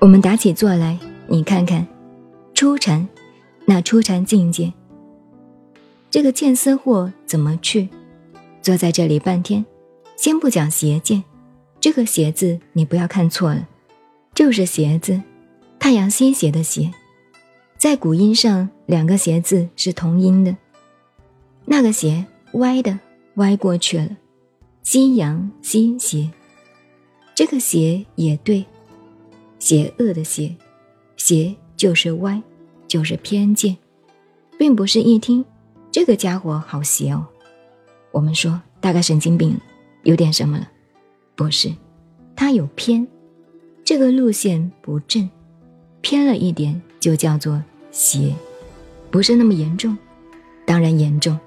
我们打起坐来，你看看，初禅，那初禅境界，这个见思惑怎么去？坐在这里半天，先不讲邪见，这个邪字你不要看错了，就是邪字，太阳西斜的斜，在古音上两个邪字是同音的，那个斜歪的歪过去了，夕阳西斜，这个斜也对。邪恶的邪，邪就是歪，就是偏见，并不是一听这个家伙好邪哦，我们说大概神经病，有点什么了，不是，他有偏，这个路线不正，偏了一点就叫做邪，不是那么严重，当然严重，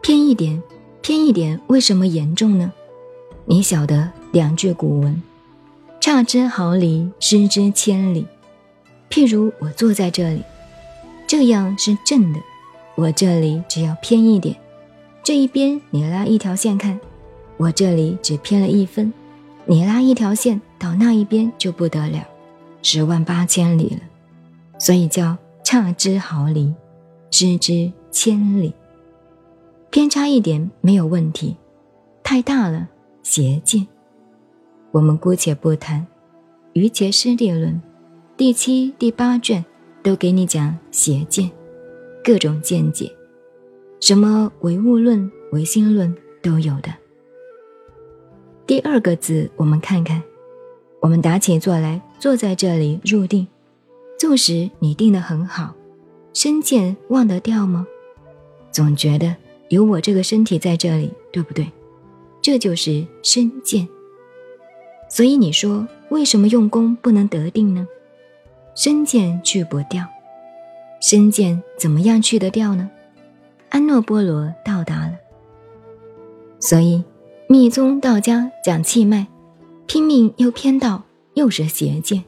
偏一点，偏一点，为什么严重呢？你晓得两句古文。差之毫厘，失之千里。譬如我坐在这里，这样是正的，我这里只要偏一点，这一边你拉一条线看，我这里只偏了一分，你拉一条线到那一边就不得了，十万八千里了。所以叫差之毫厘，失之千里。偏差一点没有问题，太大了邪见。我们姑且不谈，《于伽师地论》第七、第八卷都给你讲邪见，各种见解，什么唯物论、唯心论都有的。第二个字，我们看看，我们打起坐来，坐在这里入定，坐时你定得很好，身见忘得掉吗？总觉得有我这个身体在这里，对不对？这就是身见。所以你说为什么用功不能得定呢？身见去不掉，身见怎么样去得掉呢？安诺波罗到达了。所以密宗道家讲气脉，拼命又偏到又是邪见。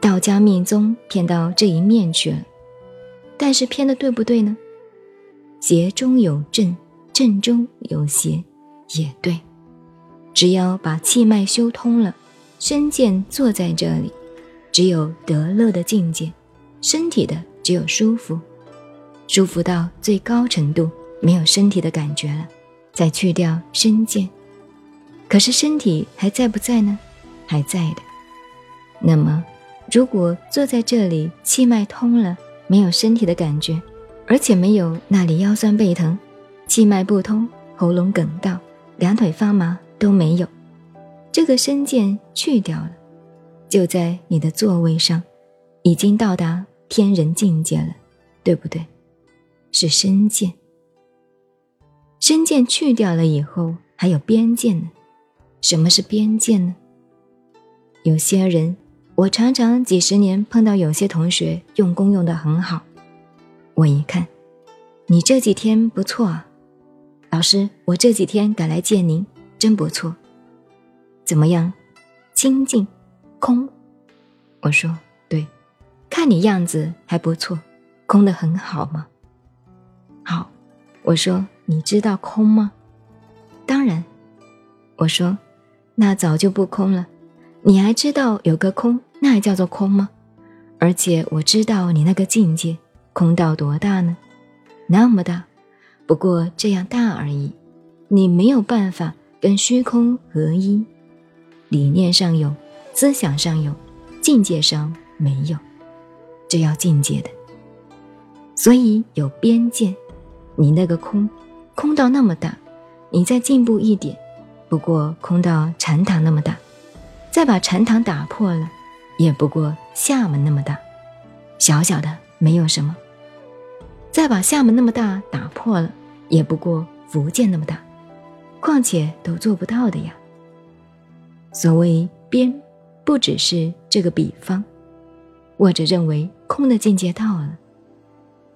道家密宗偏到这一面去了，但是偏的对不对呢？邪中有正，正中有邪，也对。只要把气脉修通了，身见坐在这里，只有得乐的境界，身体的只有舒服，舒服到最高程度，没有身体的感觉了，再去掉身见。可是身体还在不在呢？还在的。那么，如果坐在这里，气脉通了，没有身体的感觉，而且没有那里腰酸背疼，气脉不通，喉咙梗到，两腿发麻。都没有，这个身见去掉了，就在你的座位上，已经到达天人境界了，对不对？是身见。身见去掉了以后，还有边见呢。什么是边见呢？有些人，我常常几十年碰到有些同学用功用的很好，我一看，你这几天不错啊，老师，我这几天赶来见您。真不错，怎么样？清净，空。我说对，看你样子还不错，空的很好吗？好。我说你知道空吗？当然。我说那早就不空了，你还知道有个空，那还叫做空吗？而且我知道你那个境界，空到多大呢？那么大，不过这样大而已，你没有办法。跟虚空合一，理念上有，思想上有，境界上没有，这要境界的。所以有边界，你那个空，空到那么大，你再进步一点，不过空到禅堂那么大，再把禅堂打破了，也不过厦门那么大，小小的没有什么。再把厦门那么大打破了，也不过福建那么大。况且都做不到的呀。所谓边，不只是这个比方。我只认为空的境界到了，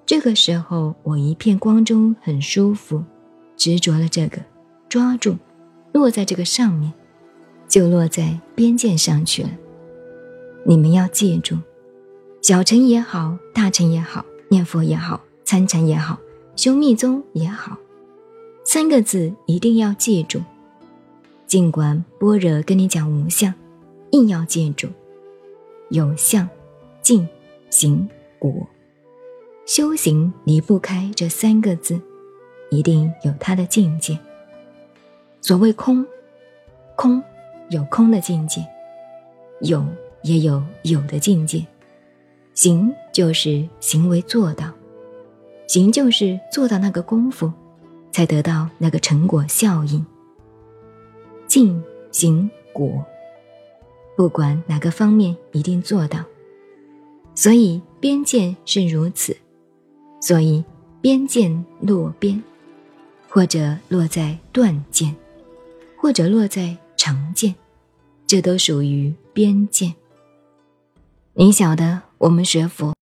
这个时候我一片光中很舒服，执着了这个，抓住，落在这个上面，就落在边界上去了。你们要记住，小乘也好，大乘也好，念佛也好，参禅也好，修密宗也好。三个字一定要记住，尽管般若跟你讲无相，硬要记住。有相、境、行、果。修行离不开这三个字，一定有它的境界。所谓空，空有空的境界，有也有有的境界。行就是行为做到，行就是做到那个功夫，才得到那个成果效应。境、行、果，不管哪个方面一定做到。所以边界是如此。所以，边界落边，或者落在断剑，或者落在长剑，这都属于边界。你晓得，我们学佛。